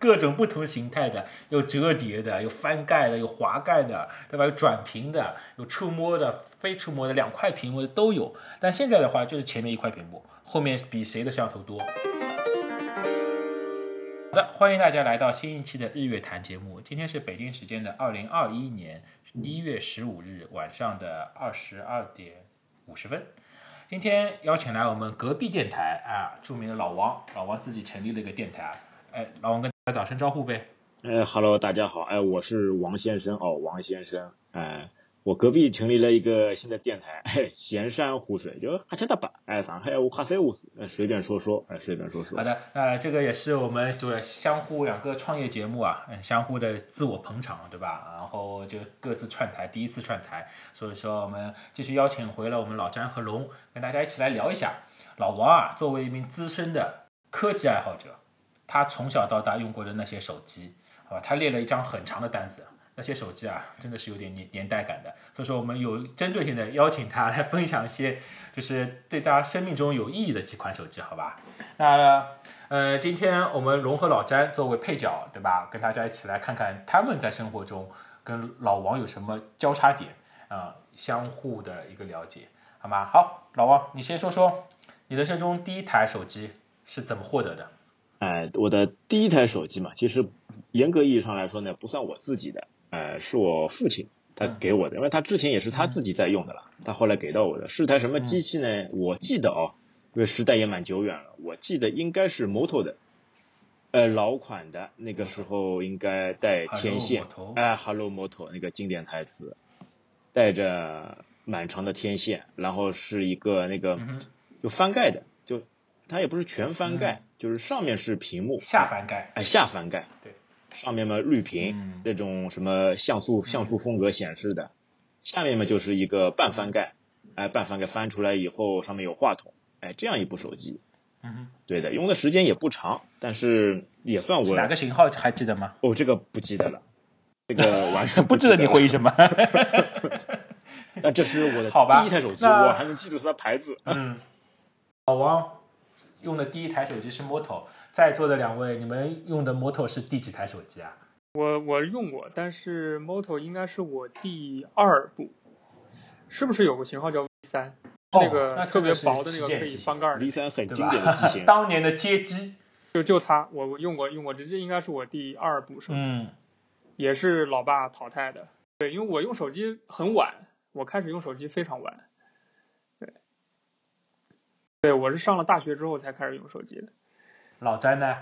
各种不同形态的，有折叠的，有翻盖的，有滑盖的，对吧？有转屏的，有触摸的、非触摸的，两块屏幕的都有。但现在的话，就是前面一块屏幕，后面比谁的摄像头多。好的，欢迎大家来到新一期的日月谈节目。今天是北京时间的二零二一年一月十五日晚上的二十二点五十分。今天邀请来我们隔壁电台啊，著名的老王，老王自己成立了一个电台。哎，老王跟打声招呼呗。哎哈喽，大家好，哎，我是王先生哦，王先生，哎。我隔壁成立了一个新的电台，闲山湖水，就哈切大巴，哎，上海话哈塞乌斯，随便说说，哎，随便说说。好的，呃，这个也是我们就是相互两个创业节目啊，嗯，相互的自我捧场，对吧？然后就各自串台，第一次串台，所以说我们继续邀请回了我们老詹和龙，跟大家一起来聊一下。老王啊，作为一名资深的科技爱好者，他从小到大用过的那些手机，好吧，他列了一张很长的单子。那些手机啊，真的是有点年年代感的，所以说我们有针对性的邀请他来分享一些，就是对他生命中有意义的几款手机，好吧？那呃，今天我们融合老詹作为配角，对吧？跟大家一起来看看他们在生活中跟老王有什么交叉点啊，相互的一个了解，好吗？好，老王，你先说说你人生中第一台手机是怎么获得的？哎，我的第一台手机嘛，其实严格意义上来说呢，不算我自己的。呃，是我父亲他给我的，因为他之前也是他自己在用的了，他后来给到我的。是台什么机器呢？我记得哦，因为时代也蛮久远了，我记得应该是摩托的，呃，老款的，那个时候应该带天线，哎，Hello 摩托那个经典台词，带着满长的天线，然后是一个那个就翻盖的，就它也不是全翻盖，就是上面是屏幕，下翻盖，哎，下翻盖，对。上面嘛绿屏，那种什么像素像素风格显示的，下面嘛就是一个半翻盖，哎，半翻盖翻出来以后上面有话筒，哎，这样一部手机，嗯，对的，用的时间也不长，但是也算我哪个型号还记得吗？哦，这个不记得了，这个完全不记得你回忆什么？那这是我的第一台手机，我还能记住它的牌子。嗯，老王用的第一台手机是 Moto。在座的两位，你们用的 Moto 是第几台手机啊？我我用过，但是 Moto 应该是我第二部，是不是有个型号叫 V 三？那个特别薄的那个可以翻盖的。V 三很经典的机型，当年的街机，就就它，我我用过用过，这这应该是我第二部手机，嗯，也是老爸淘汰的。对，因为我用手机很晚，我开始用手机非常晚，对，对我是上了大学之后才开始用手机的。老詹呢？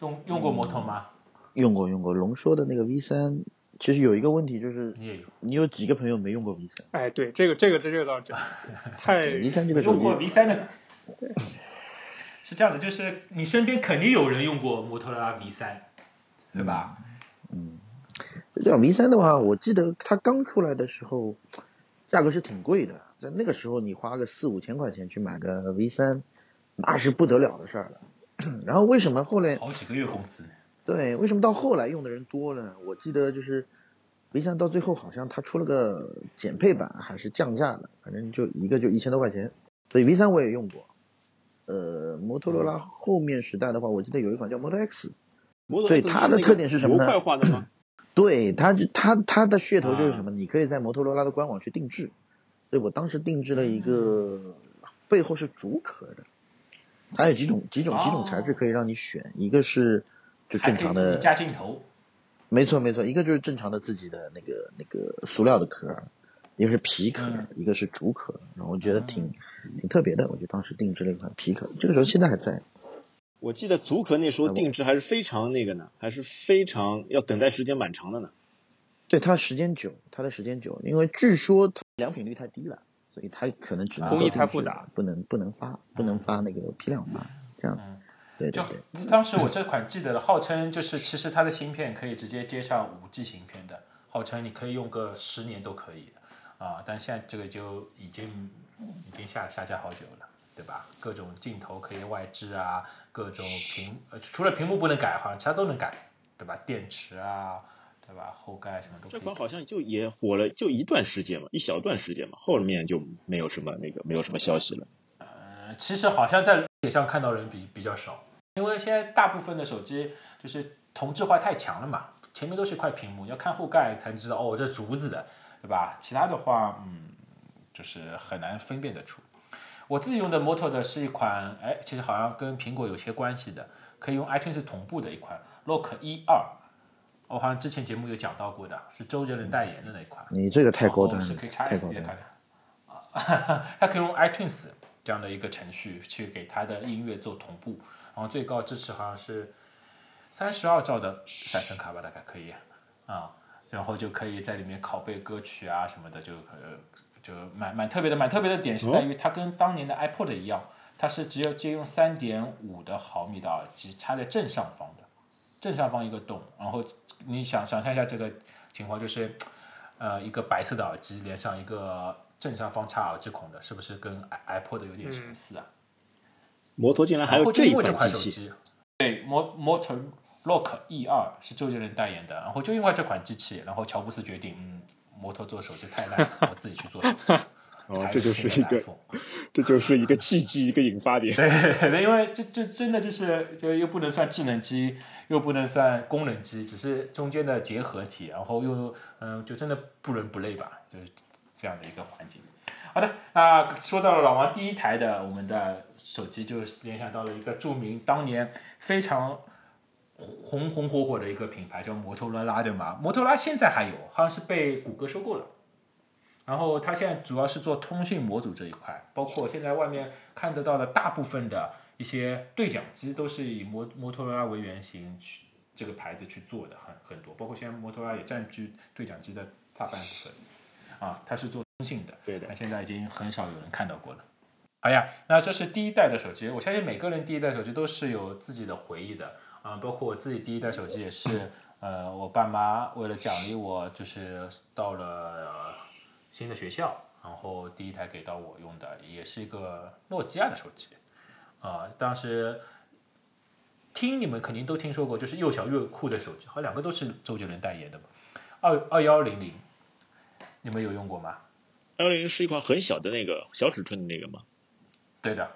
用用过摩托吗？用过用过。龙说的那个 V 三，其实有一个问题就是，你也有，你有几个朋友没用过 V 三？哎，对，这个这个这这个倒真 太 V 三这个用过 V 三的，是这样的，就是你身边肯定有人用过摩托罗拉 V 三，对吧？嗯，这样 V 三的话，我记得它刚出来的时候，价格是挺贵的，在那个时候你花个四五千块钱去买个 V 三，那是不得了的事儿了。然后为什么后来好几个月工资呢？对，为什么到后来用的人多呢？我记得就是，V 三到最后好像它出了个减配版，还是降价的，反正就一个就一千多块钱。所以 V 三我也用过。呃，摩托罗拉后面时代的话，我记得有一款叫 Model X，对它的特点是什么呢？模块化的吗？对，它它它的噱头就是什么？你可以在摩托罗拉的官网去定制。所以我当时定制了一个，背后是竹壳的。它有几种几种几种材质可以让你选，一个是就正常的加镜头，没错没错，一个就是正常的自己的那个那个塑料的壳，一个是皮壳，一个是竹壳，然后我觉得挺挺特别的，我就当时定制了一款皮壳，这个时候现在还在。我记得竹壳那时候定制还是非常那个呢，还是非常要等待时间蛮长的呢。对它时间久，它的时间久，因为据说它良品率太低了。所以它可能只能工艺太复杂，不能不能发，不能发那个批量发，这样。对对对。当时我这款记得了，号称就是其实它的芯片可以直接接上五 G 芯片的，号称你可以用个十年都可以的啊。但现在这个就已经已经下下架好久了，对吧？各种镜头可以外置啊，各种屏呃除了屏幕不能改，好像其他都能改，对吧？电池啊。对吧？后盖什么都。这款好像就也火了，就一段时间嘛，一小段时间嘛，后面就没有什么那个，没有什么消息了。呃，其实好像在脸上看到人比比较少。因为现在大部分的手机就是同质化太强了嘛，前面都是一块屏幕，要看后盖才知道哦，这竹子的，对吧？其他的话，嗯，就是很难分辨得出。我自己用的 Moto 的是一款，哎，其实好像跟苹果有些关系的，可以用 iTunes 同步的一款 Lock 一二，我好像之前节目有讲到过的，是周杰伦代言的那一款。你这个太高端了，是可以插太 SD 的高端看了。的啊，它可以用 iTunes 这样的一个程序去给它的音乐做同步，然后最高支持好像是三十二兆的闪存卡吧，大概可以啊，然后就可以在里面拷贝歌曲啊什么的，就呃就蛮蛮特别的，蛮特别的点是在于它跟当年的 iPod 一样，它是只有借用三点五的毫米的耳机插在正上方的，正上方一个洞，然后你想想象一下这个情况，就是呃一个白色的耳机连上一个正上方插耳机孔的，是不是跟 iPod 有点相似啊？摩托竟然还有这一就因为这款手机，对，Mo Motor Lock E 二是周杰伦代言的，然后就因为这款机器，然后乔布斯决定，嗯，摩托做手机太烂了，我自己去做手机。才，哦这就是一个 这就是一个契机，一个引发点。对 对，因为这这真的就是就又不能算智能机，又不能算功能机，只是中间的结合体，然后又嗯，就真的不伦不类吧，就是这样的一个环境。好的，那说到了老王第一台的我们的手机，就联想到了一个著名当年非常红红火火的一个品牌，叫摩托罗拉，对吗？摩托罗拉现在还有，好像是被谷歌收购了。然后它现在主要是做通讯模组这一块，包括现在外面看得到的大部分的一些对讲机都是以摩摩托罗拉为原型去这个牌子去做的，很很多，包括现在摩托罗拉也占据对讲机的大半部分，啊，它是做通信的，对的那现在已经很少有人看到过了。好呀，那这是第一代的手机，我相信每个人第一代手机都是有自己的回忆的啊、包括我自己第一代手机也是，呃，我爸妈为了奖励我，就是到了、呃新的学校，然后第一台给到我用的，也是一个诺基亚的手机，啊、当时听你们肯定都听说过，就是又小又酷的手机，好像两个都是周杰伦代言的吧，二二幺零零，你们有用过吗？二幺零是一款很小的那个小尺寸的那个吗，对的，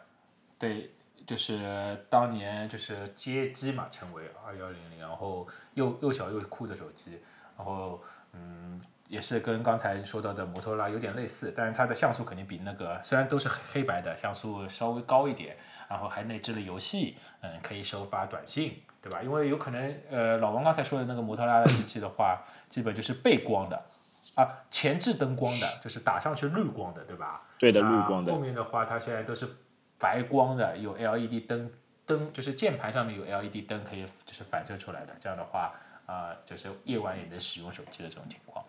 对，就是当年就是街机嘛，称为二幺零零，然后又又小又酷的手机，然后嗯，也是跟刚才说到的摩托罗拉有点类似，但是它的像素肯定比那个虽然都是黑黑白的，像素稍微高一点，然后还内置了游戏，嗯，可以收发短信，对吧？因为有可能呃，老王刚才说的那个摩托罗拉的机器的话，基本就是背光的。啊，前置灯光的，就是打上去绿光的，对吧？对的，啊绿光的后，面的话，它现在都是白光的，有 LED 灯灯，就是键盘上面有 LED 灯可以就是反射出来的。这样的话，啊、就是夜晚也能使用手机的这种情况。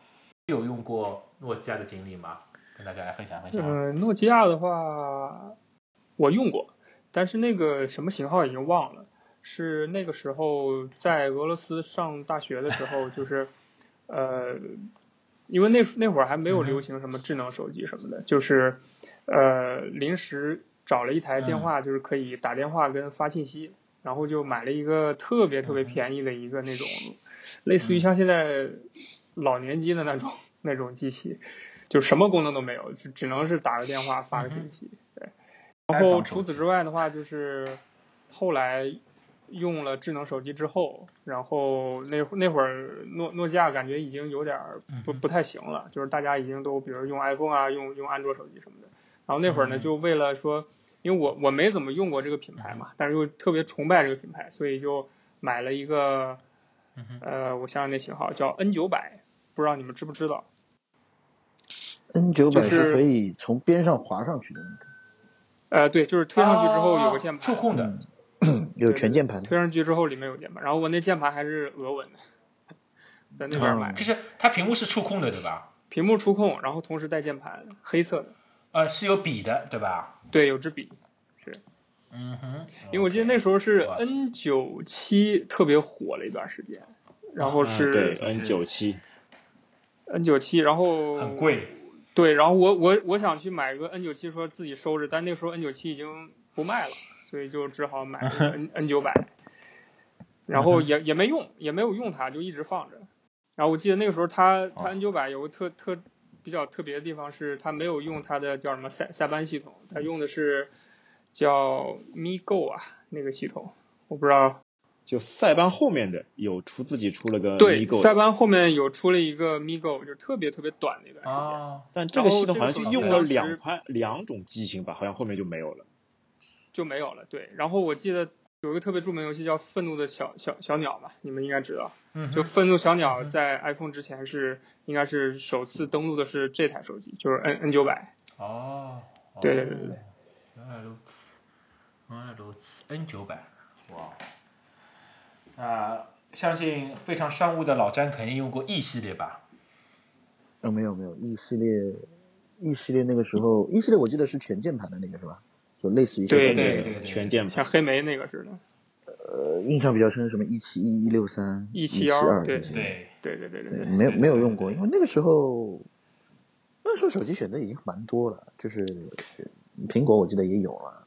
有用过诺基亚的经历吗？跟大家来分享分享。嗯，诺基亚的话，我用过，但是那个什么型号已经忘了。是那个时候在俄罗斯上大学的时候，就是呃，因为那那会儿还没有流行什么智能手机什么的，就是呃临时找了一台电话，就是可以打电话跟发信息，然后就买了一个特别特别便宜的一个那种，类似于像现在老年机的那种那种机器，就什么功能都没有，就只能是打个电话发个信息。对，然后除此之外的话，就是后来用了智能手机之后，然后那那会儿诺诺基亚感觉已经有点儿不不太行了，就是大家已经都比如用 iPhone 啊，用用安卓手机什么的。然后那会儿呢，嗯就为了说，因为我我没怎么用过这个品牌嘛，但是又特别崇拜这个品牌，所以就买了一个呃，我想想那型号叫 N 九百，不知道你们知不知道？N 九百就是是可以从边上滑上去的那个，呃，对，就是推上去之后有个啊键盘，触控的，有全键盘。推上去之后里面有键盘，然后我那键盘还是俄文的，在那边买的，就是它屏幕是触控的，对吧？屏幕触控，然后同时带键盘，黑色的，呃，是有笔的，对吧？对，有支笔。是嗯哼。因为我记得那时候是 N 九七特别火了一段时间，然后是对是 N 九七，N 九七，然后很贵。对，然后我我我想去买个 N 九七，说自己收着，但那个时候 N 九七已经不卖了，所以就只好买了个 N N 九百，然后也也没用，也没有用它，就一直放着。然后我记得那个时候它它哦 N 九百有个特特比较特别的地方是，它没有用它的叫什么塞塞班系统，它用的是叫 Mi Go 啊那个系统，我不知道。就塞班后面的有出自己出了个对，Migo 塞班后面有出了一个 Migo，就特别特别短的一段时间，哦，但这个系统好像就用了两块两种机型吧，好像后面就没有了。就没有了。对，然后我记得有一个特别著名游戏叫《愤怒的小小小鸟》吧，你们应该知道。嗯，就愤怒小鸟在 iPhone 之前是应该是首次登陆的是这台手机，就是 N N 九百。哦，对对对对原来如此，原来如此，N 九百，哇，啊，相信非常商务的老詹肯定用过 E 系列吧？哦，没有没有，E 系列，E 系列那个时候，E 系列我记得是全键盘的那个是吧？就类似于对对对对全键盘像黑莓那个似的。呃，印象比较深什么一七一、一六三、一七171二对这些，对，对对对对。没有没有用过，因为那个时候，那时候手机选择已经蛮多了，就是呃苹果我记得也有了，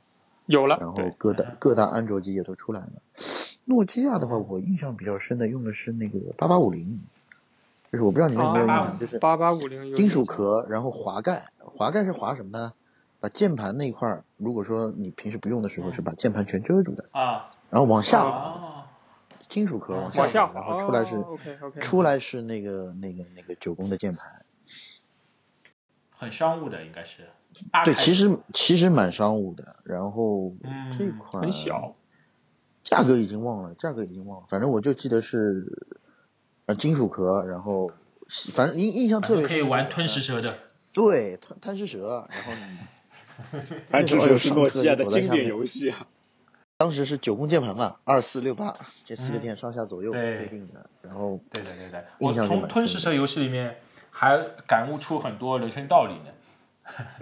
有了然，后，各大各大安卓机也都出来了。诺基亚的话，我印象比较深的用的是那个八八五零，就是我不知道你们有没有印象，就是八八五零金属壳，然后滑盖，滑盖是滑什么呢？把键盘那一块儿，如果说你平时不用的时候，嗯是把键盘全遮住的，啊，然后往下金属壳往往下滑，然后出来是。出来是那个那个那个九宫的键盘。很商务的应该是。对，其实其实蛮商务的，然后嗯这款很小，价格已经忘了，价格已经忘了，反正我就记得是呃金属壳，然后反正印印象特别可以玩吞食蛇的。对贪贪吃蛇，然后你还那时候这是诺基亚的经典游戏啊！当时是九宫键盘嘛，二四六八这四个嗯键上下左右对的，然后对对对对，我印象就从吞食蛇游戏里面还感悟出很多人生道理呢。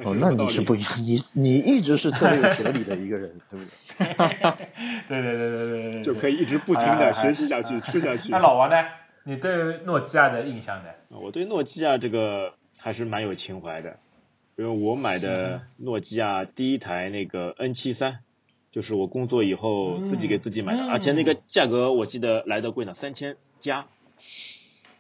哦，那你是不一样，你你一直是特别有哲理的一个人，对不对？对对对对对对对，就可以一直不停的学习下去，吃下去。那老王呢？你对诺基亚的印象呢？我对诺基亚这个还是蛮有情怀的，因为我买的诺基亚第一台那个 N 七三，就是我工作以后自己给自己买的，嗯而且那个价格我记得来的贵呢，三千加。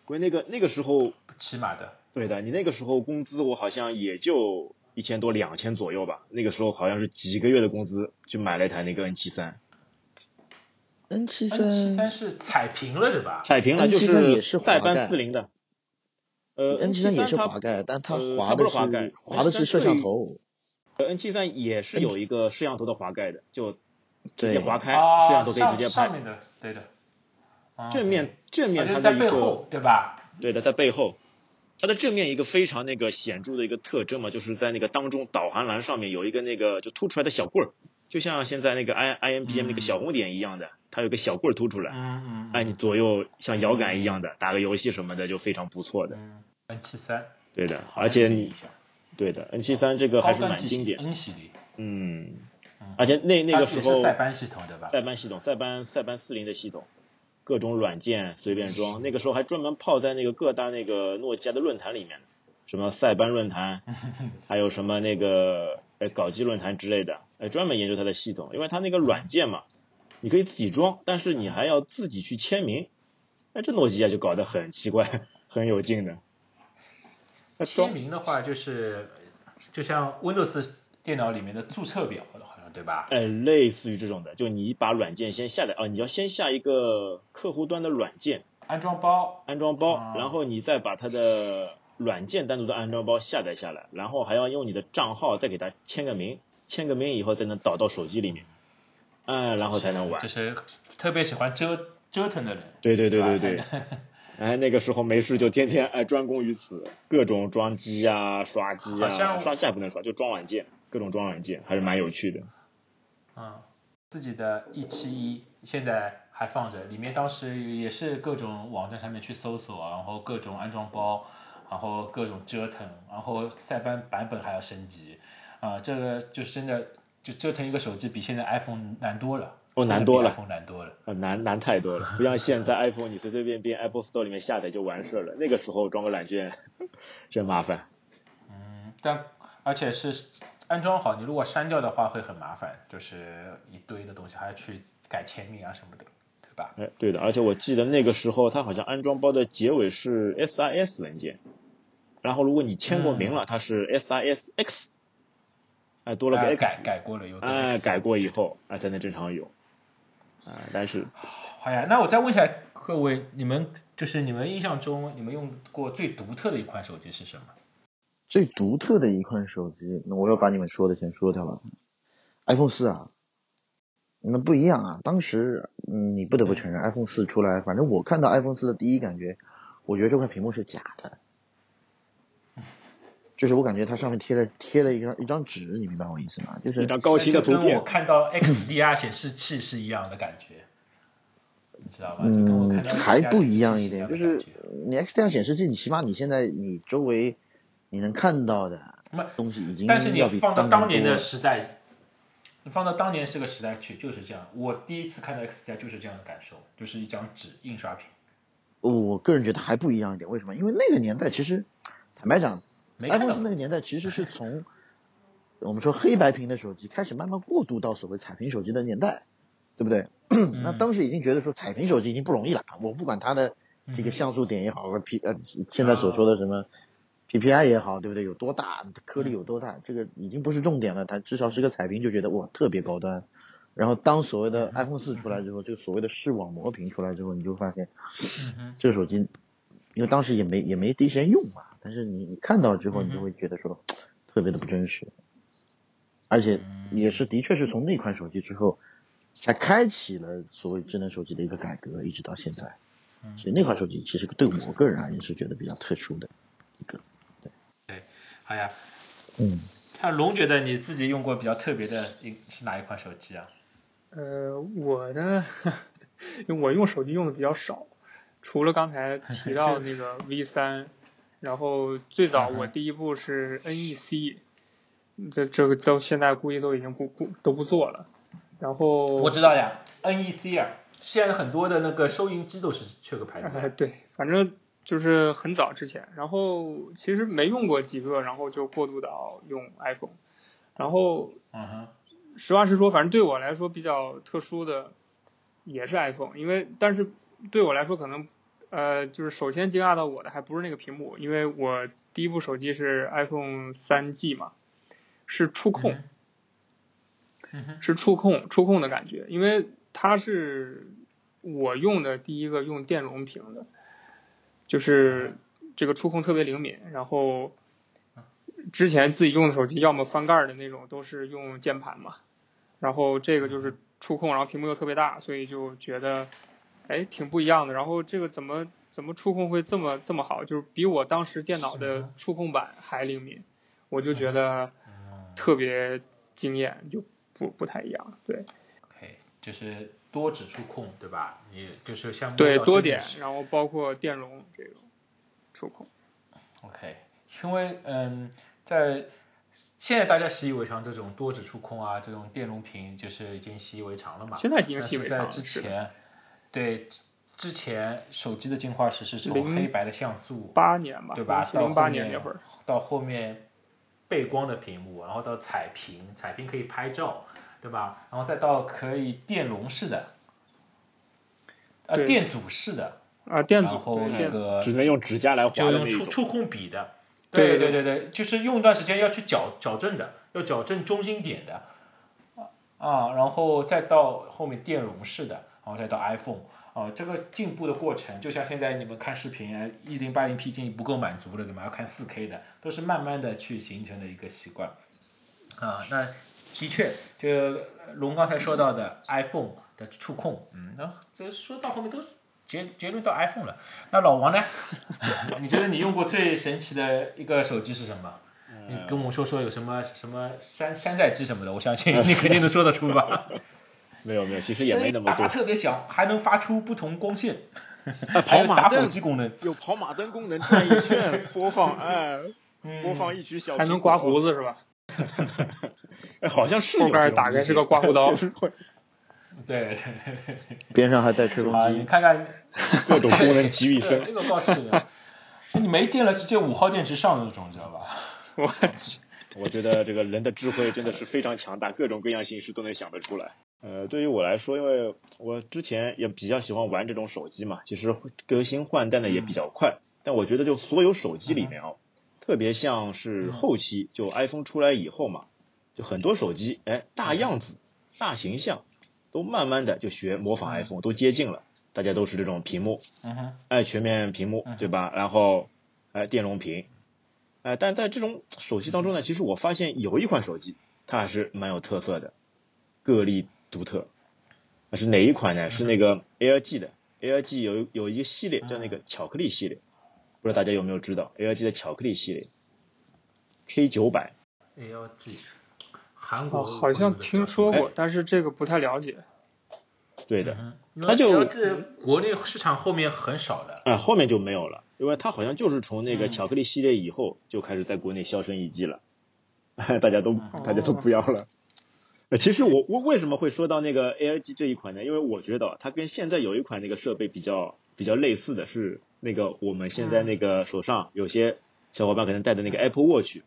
因为那个那个时候，起码的，对的，你那个时候工资我好像也就一千多两千左右吧，那个时候好像是几个月的工资就买了一台那个 N 七三，N 七 N 七三三是彩屏了是吧？彩屏了就 N73 也是塞班滑盖四零的。呃 N 七三也是它滑盖，但它呃滑的是滑盖滑的是摄像头，N 七三也是有一个摄像头的滑盖的，就直接对，划开，啊，摄像头可以直接拍。上上面的，对的。啊正面正面它的一个背后，对吧？对的，在背后，它的正面一个非常那个显著的一个特征嘛，就是在那个当中导航栏上面有一个那个就凸出来的小棍儿，就像现在那个 I INBM 那个小红点一样的，它有个小棍儿凸出来，嗯嗯。哎，你左右像摇杆一样的打个游戏什么的就非常不错的。嗯，N 七三，对的，而且你对的 N 七三这个还是蛮经典，N 系列，嗯嗯，而且那那个时候是塞班系统对吧？塞班系统，塞班塞班四零的系统，各种软件随便装。那个时候还专门泡在那个各大那个诺基亚的论坛里面，什么塞班论坛，还有什么那个呃搞基论坛之类的，呃专门研究它的系统，因为它那个软件嘛，你可以自己装，但是你还要自己去签名。哎，这诺基亚就搞得很奇怪，很有劲的。它签名的话，就是就像 Windows 电脑里面的注册表了，好像对吧？哎，类似于这种的，就你把软件先下载啊，你要先下一个客户端的软件，安装包，安装包啊，然后你再把它的软件单独的安装包下载下来，然后还要用你的账号再给它签个名，签个名以后才能导到手机里面，嗯，然后才能玩就。是特别喜欢折折腾的人。对对对对对，哎，那个时候没事就天天哎专攻于此，各种装机啊、刷机啊，好刷机还不能刷，就装软件，各种装软件，还是蛮有趣的。嗯，自己的一七一现在还放着，里面当时也是各种网站上面去搜索，然后各种安装包，然后各种折腾，然后塞班版本还要升级，啊、这个就是真的就折腾一个手机比现在 iPhone 难多了，哦难多了 iPhone 难多了。呃，难难太多了，不像现在 iPhone 你随随便便 Apple Store 里面下载就完事了，那个时候装个软件 真麻烦。嗯，但而且是安装好，你如果删掉的话会很麻烦，就是一堆的东西还要去改签名啊什么的，对吧？哎，对的，而且我记得那个时候它好像安装包的结尾是 SIS 文件，然后如果你签过名了，它是 SISX，哎，多了个哎 X，改改过了有个哎，改过以后，哎才能正常有。啊，但是好呀，那我再问一下各位，你们就是你们印象中你们用过最独特的一款手机是什么？最独特的一款手机，那我要把你们说的先说掉了。iPhone 四啊，那不一样啊。当时，嗯，你不得不承认，iPhone 四出来，反正我看到 iPhone 四的第一感觉，我觉得这块屏幕是假的，就是我感觉它上面贴了贴了一张一张纸，你明白我意思吗？就是一张高清的图片跟我，看到 XDR 显示器是一样的感觉，你知道吧？就跟我看嗯，还不一样一点，就是你 XDR 显示器，你起码你现在你周围你能看到的东西已经但是你要比放到当当年的时代，你放到当年这个时代去就是这样。我第一次看到 XDR 就是这样的感受，就是一张纸印刷品，我个人觉得还不一样一点，为什么？因为那个年代其实，坦白讲，iPhone 到四那个年代其实是从我们说黑白屏的手机开始慢慢过渡到所谓彩屏手机的年代，对不对？那嗯当时已经觉得说彩屏手机已经不容易了，我不管它的这个嗯像素点也好，或者 P 呃现在所说的什么 PPI 也好，对不对？有多大颗粒有多大，这个已经不是重点了，它至少是个彩屏就觉得哇特别高端。然后当所谓的 iPhone 四出来之后，这个所谓的视网膜屏出来之后，你就发现这个手机，因为当时也没也没第一时间用嘛，但是你你看到之后，你就会觉得说特别的不真实，而且嗯。也是的确是从那款手机之后，才开启了所谓智能手机的一个改革，一直到现在。嗯。所以那款手机其实对我个人而言是觉得比较特殊的一个，好呀。嗯，那龙觉得你自己用过比较特别的一是哪一款手机啊？呃，我呢，因 为我用手机用的比较少，除了刚才提到那个 V 三，然后最早我第一部是 NEC，这这个到现在估计都已经不不都不做了。然后我知道呀，NEC 啊，现在很多的那个收银机都是这个牌子哎，的。对，反正就是很早之前，然后其实没用过几个，然后就过渡到用 iPhone，然后嗯哼，实话实说，反正对我来说比较特殊的也是 iPhone，因为但是对我来说可能呃就是首先惊讶到我的还不是那个屏幕，因为我第一部手机是 iPhone 三 G 嘛，是触控，是触控触控的感觉，因为它是我用的第一个用电容屏的，就是这个触控特别灵敏，然后之前自己用的手机要么翻盖儿的那种都是用键盘嘛，然后这个就是触控，然后屏幕又特别大，所以就觉得哎挺不一样的。然后这个怎么怎么触控会这么这么好，就是比我当时电脑的触控板还灵敏，我就觉得嗯特别惊艳，就不不太一样，对。，OK，就是多指触控，对吧？你就是像对，多点然后包括电容这种触控。OK，因为嗯，在现在大家习以为常这种多指触控啊，这种电容屏就是已经习以为常了嘛。现在已经但习以为常在之。前，对之之前手机的进化史是从零黑白的像素，八年吧，对吧？到八年面那会儿，到后面背光的屏幕，然后到彩屏，彩屏可以拍照，对吧？然后再到可以电容式的，呃，电阻式的，啊，电阻然后那个只能用指甲来划就。用触触控笔的，对对对对对，就是用一段时间要去矫矫正的，要矫正中心点的，啊，然后再到后面电容式的，然后再到 iPhone，啊，这个进步的过程，就像现在你们看视频啊，一零八零 P 已经不够满足了，对吗？要看四 K 的，都是慢慢的去形成的一个习惯，啊，那的确，就龙刚才说到的 iPhone 的触控，嗯，那这说到后面都结结论到 iPhone 了。那老王呢？你觉得你用过最神奇的一个手机是什么？你跟我说说有什么什么山山寨机什么的，我相信你肯定能说得出吧？没有没有，其实也没那么多。特别小，还能发出不同光线，啊还有打火跑马灯机功能，有跑马灯功能，转一圈播放，哎，播放嗯一曲小，还能刮胡子是吧？哎，好像是有后边这种机器打开是个刮胡刀 就是会对对对。边上还带吹风啊，你机，看看 各种功能集于一身这。个告诉你，就你没电了，直接五号电池上的那种，知道吧？我去我觉得这个人的智慧真的是非常强大，各种各样形式都能想得出来。呃，对于我来说，因为我之前也比较喜欢玩这种手机嘛，其实更新换代的也比较快。但我觉得就所有手机里面哦，特别像是后期就 iPhone 出来以后嘛，就很多手机哎大样子、大形象，都慢慢的就学模仿 iPhone，都接近了，大家都是这种屏幕，嗯，哎，全面屏幕，对吧？然后，哎，电容屏，哎，但在这种手机当中呢，其实我发现有一款手机它还是蛮有特色的，个例独特。那是哪一款呢？是那个 LG 的，LG 有有一个系列叫那个巧克力系列，不知道大家有没有知道 LG 的巧克力系列，K 九百。LG，韩哦，国好像听说哎过，但是这个不太了解。对的，它就这国内市场后面很少的。啊，后面就没有了，因为它好像就是从那个嗯巧克力系列以后就开始在国内销声匿迹了，大家都大家都不要了。呃其实我我为什么会说到那个 ALG 这一款呢？因为我觉得它跟现在有一款那个设备比较比较类似的是那个我们现在那个手上有些小伙伴可能戴的那个 Apple Watch，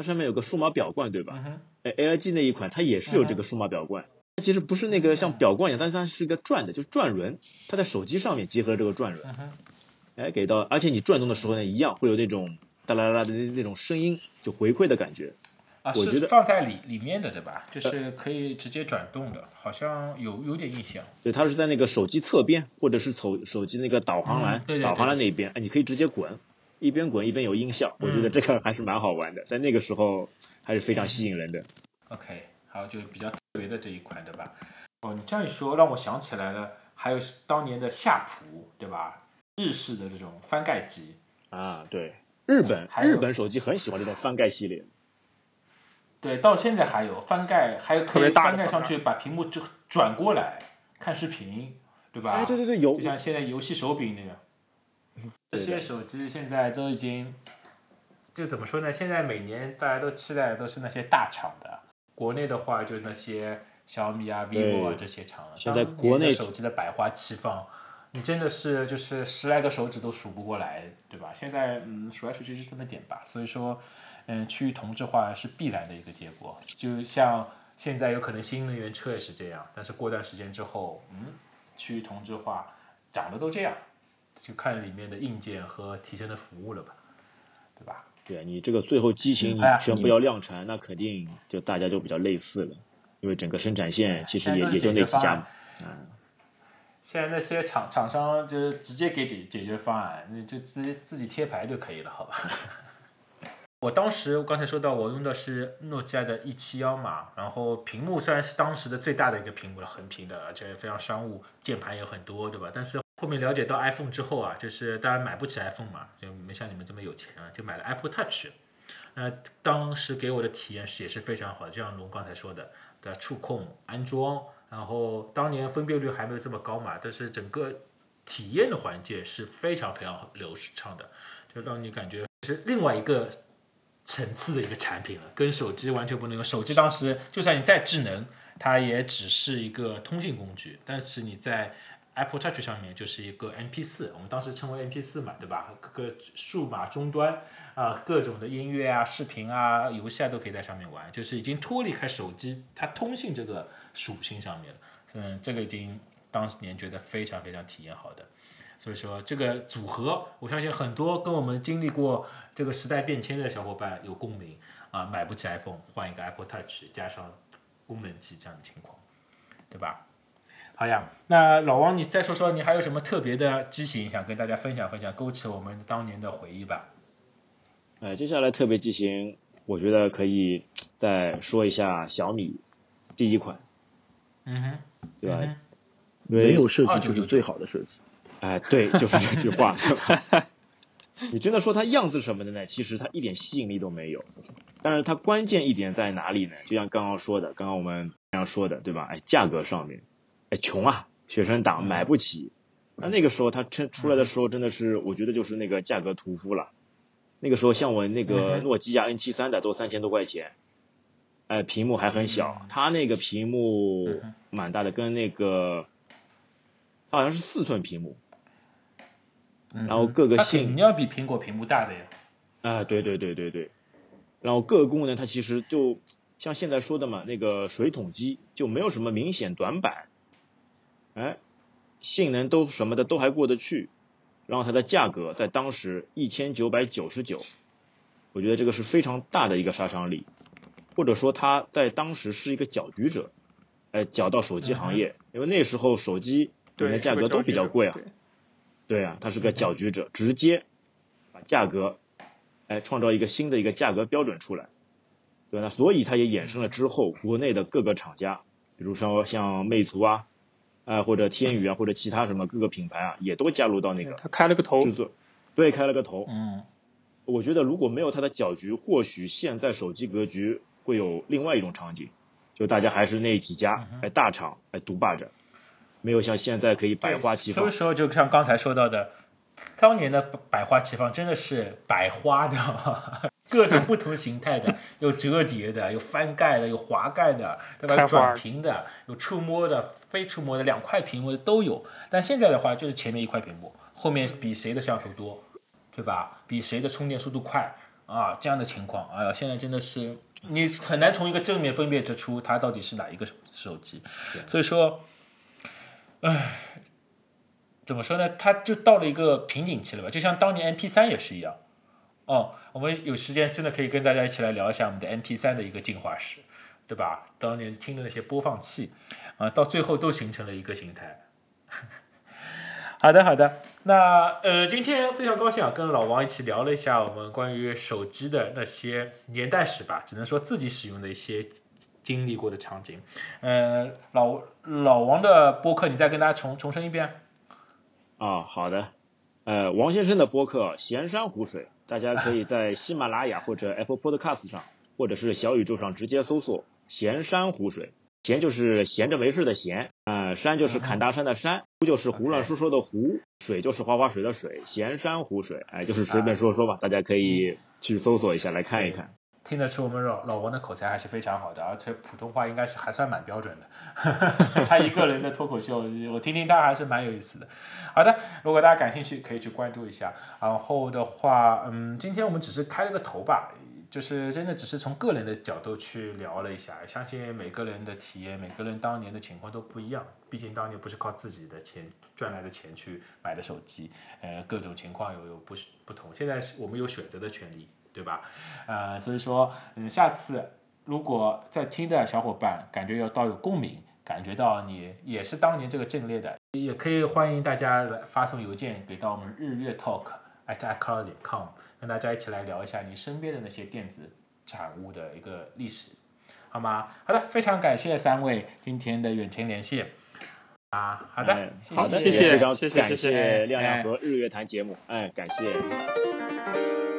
它上面有个数码表冠，对吧？嗯哼，呃 LG 那一款它也是有这个数码表冠，它其实不是那个像表冠一样，但是它是一个转的，就是转轮，它在手机上面结合这个转轮。哎，给到，而且你转动的时候呢，一样会有那种哒啦啦的那那种声音，就回馈的感觉。啊，我觉得是放在里里面的对吧？就是可以直接转动的，好像有有点印象。对，它是在那个手机侧边，或者是手手机那个导航栏、导航栏那一边，哎，你可以直接滚，一边滚一边有音效，我觉得嗯这个还是蛮好玩的，在那个时候还是非常吸引人的。OK，还有就是比较特别的这一款对吧？哦，你这样一说，让我想起来了，还有当年的夏普对吧？日式的这种翻盖机，啊，对，日本还日本手机很喜欢这种翻盖系列。对，到现在还有翻盖，还有特别可以大翻盖翻盖上去，把屏幕就转过来看视频，对吧？哎，对对对，有就像现在游戏手柄那样，这些手机现在都已经，就怎么说呢？现在每年大家都期待的都是那些大厂的，国内的话就是那些小米啊、vivo 啊这些厂了。现在国内手机的百花齐放，你真的是就是十来个手指都数不过来，对吧？现在嗯，数来数去就这么点吧。所以说，嗯，区域同质化是必然的一个结果。就像现在有可能新能源车也是这样，但是过段时间之后，嗯，区域同质化，长得都这样，就看里面的硬件和提升的服务了吧，对吧？对你这个最后机型你全部要量产，那肯定就大家就比较类似了，因为整个生产线其实也也就那几家嘛。嗯，现在那些厂厂商就是直接给解解决方案，你就自己自己贴牌就可以了，好吧？我当时我刚才说到，我用的是诺基亚的 E 七幺嘛，然后屏幕虽然是当时的最大的一个屏幕了，横屏的，而且非常商务，键盘也很多，对吧？但是后面了解到 iPhone 之后啊，就是当然买不起 iPhone 嘛，就没像你们这么有钱啊，就买了 Apple Touch。那当时给我的体验是也是非常好，就像龙刚才说的，的触控、安装，然后当年分辨率还没有这么高嘛，但是整个体验的环节是非常非常流畅的，就让你感觉是另外一个层次的一个产品了，跟手机完全不能用。手机当时就算你再智能，它也只是一个通信工具，但是你在 Apple Touch 上面就是一个 MP 4我们当时称为 MP 4嘛，对吧？各个数码终端啊、各种的音乐啊、视频啊、游戏啊都可以在上面玩，就是已经脱离开手机它通信这个属性上面了。嗯，这个已经当年觉得非常非常体验好的。所以说这个组合，我相信很多跟我们经历过这个时代变迁的小伙伴有共鸣啊，买不起 iPhone 换一个 Apple Touch 加上功能机这样的情况，对吧？好呀，那老王你再说说你还有什么特别的机型想跟大家分享分享，勾起我们当年的回忆吧？呃，接下来特别机型，我觉得可以再说一下小米第一款，嗯哼，对吧？嗯没有设计2999就是最好的设计。哎，对，就是这句话。你真的说它样子什么的呢？其实它一点吸引力都没有。但是它关键一点在哪里呢？就像刚刚说的，刚刚我们这样说的，对吧？哎，价格上面，哎，穷啊，学生党买不起。那那个时候他出出来的时候，真的是我觉得就是那个价格屠夫了。那个时候像我那嗯个诺基亚 N 7 3的都三千多块钱，哎，屏幕还很小嗯，它那个屏幕蛮大的，跟那个它好像是四寸屏幕。嗯然后各个性肯定要比苹果屏幕大的呀。啊，对对对对对，然后各个功能它其实就像现在说的嘛，那个水桶机就没有什么明显短板，哎，性能都什么的都还过得去，然后它的价格在当时一千九百九十九，我觉得这个是非常大的一个杀伤力，或者说它在当时是一个搅局者，哎搅到手机行业，因为那时候手机对的价格都比较贵啊。对对啊，它是个搅局者，直接把价格，哎，创造一个新的一个价格标准出来，对吧？那所以它也衍生了之后国内的各个厂家，比如说像魅族啊，啊、或者天宇啊，或者其他什么各个品牌啊，也都加入到那个他开了个头，制作，对，开了个头。嗯我觉得如果没有他的搅局，或许现在手机格局会有另外一种场景，就大家还是那几家哎大厂哎独霸着，没有像现在可以百花齐放所以。说，就像刚才说到的，当年的百花齐放真的是百花的，各种不同形态的，有折叠的，有翻盖的，有滑盖的，对吧？有转屏的，有触摸的、非触摸的，两块屏幕的都有。但现在的话，就是前面一块屏幕，后面比谁的摄像头多，对吧？比谁的充电速度快啊？这样的情况，哎呀，现在真的是你很难从一个正面分辨得出它到底是哪一个手手机。所以说，唉，怎么说呢？它就到了一个瓶颈期了吧？就像当年 MP 三也是一样。哦，我们有时间真的可以跟大家一起来聊一下我们的 MP 3的一个进化史，对吧？当年听的那些播放器，啊，到最后都形成了一个形态。好的，好的。那呃，今天非常高兴啊，跟老王一起聊了一下我们关于手机的那些年代史吧，只能说自己使用的一些经历过的场景。呃，老老王的播客，你再跟大家重重申一遍。啊，好的。呃，王先生的播客《闲山湖水》，大家可以在喜马拉雅或者 Apple Podcast 上，或者是小宇宙上直接搜索“闲山湖水”。闲就是闲着没事的闲，呃，山就是砍大山的山，湖就是胡乱说说的湖，水就是花花水的水，闲山湖水，哎，就是随便说说吧，大家可以去搜索一下来看一看。听得出我们老老王的口才还是非常好的，而且普通话应该是还算蛮标准的。他一个人的脱口秀，我听听他还是蛮有意思的。好的，如果大家感兴趣，可以去关注一下。然后的话，嗯，今天我们只是开了个头吧，就是真的只是从个人的角度去聊了一下。相信每个人的体验，每个人当年的情况都不一样。毕竟当年不是靠自己的钱赚来的钱去买的手机，呃，各种情况有有不不同。现在是我们有选择的权利。对吧？呃，所以说，嗯，下次如果在听的小伙伴感觉要到有共鸣，感觉到你也是当年这个阵列的，也可以欢迎大家来发送邮件给到我们日月 talk at icloud 点 com，跟大家一起来聊一下你身边的那些电子产物的一个历史，好吗？好的，非常感谢三位今天的远程连线。啊，好的，哎谢好的，谢谢也非常感谢谢谢谢谢亮哎亮和日月谈节目，哎，感谢。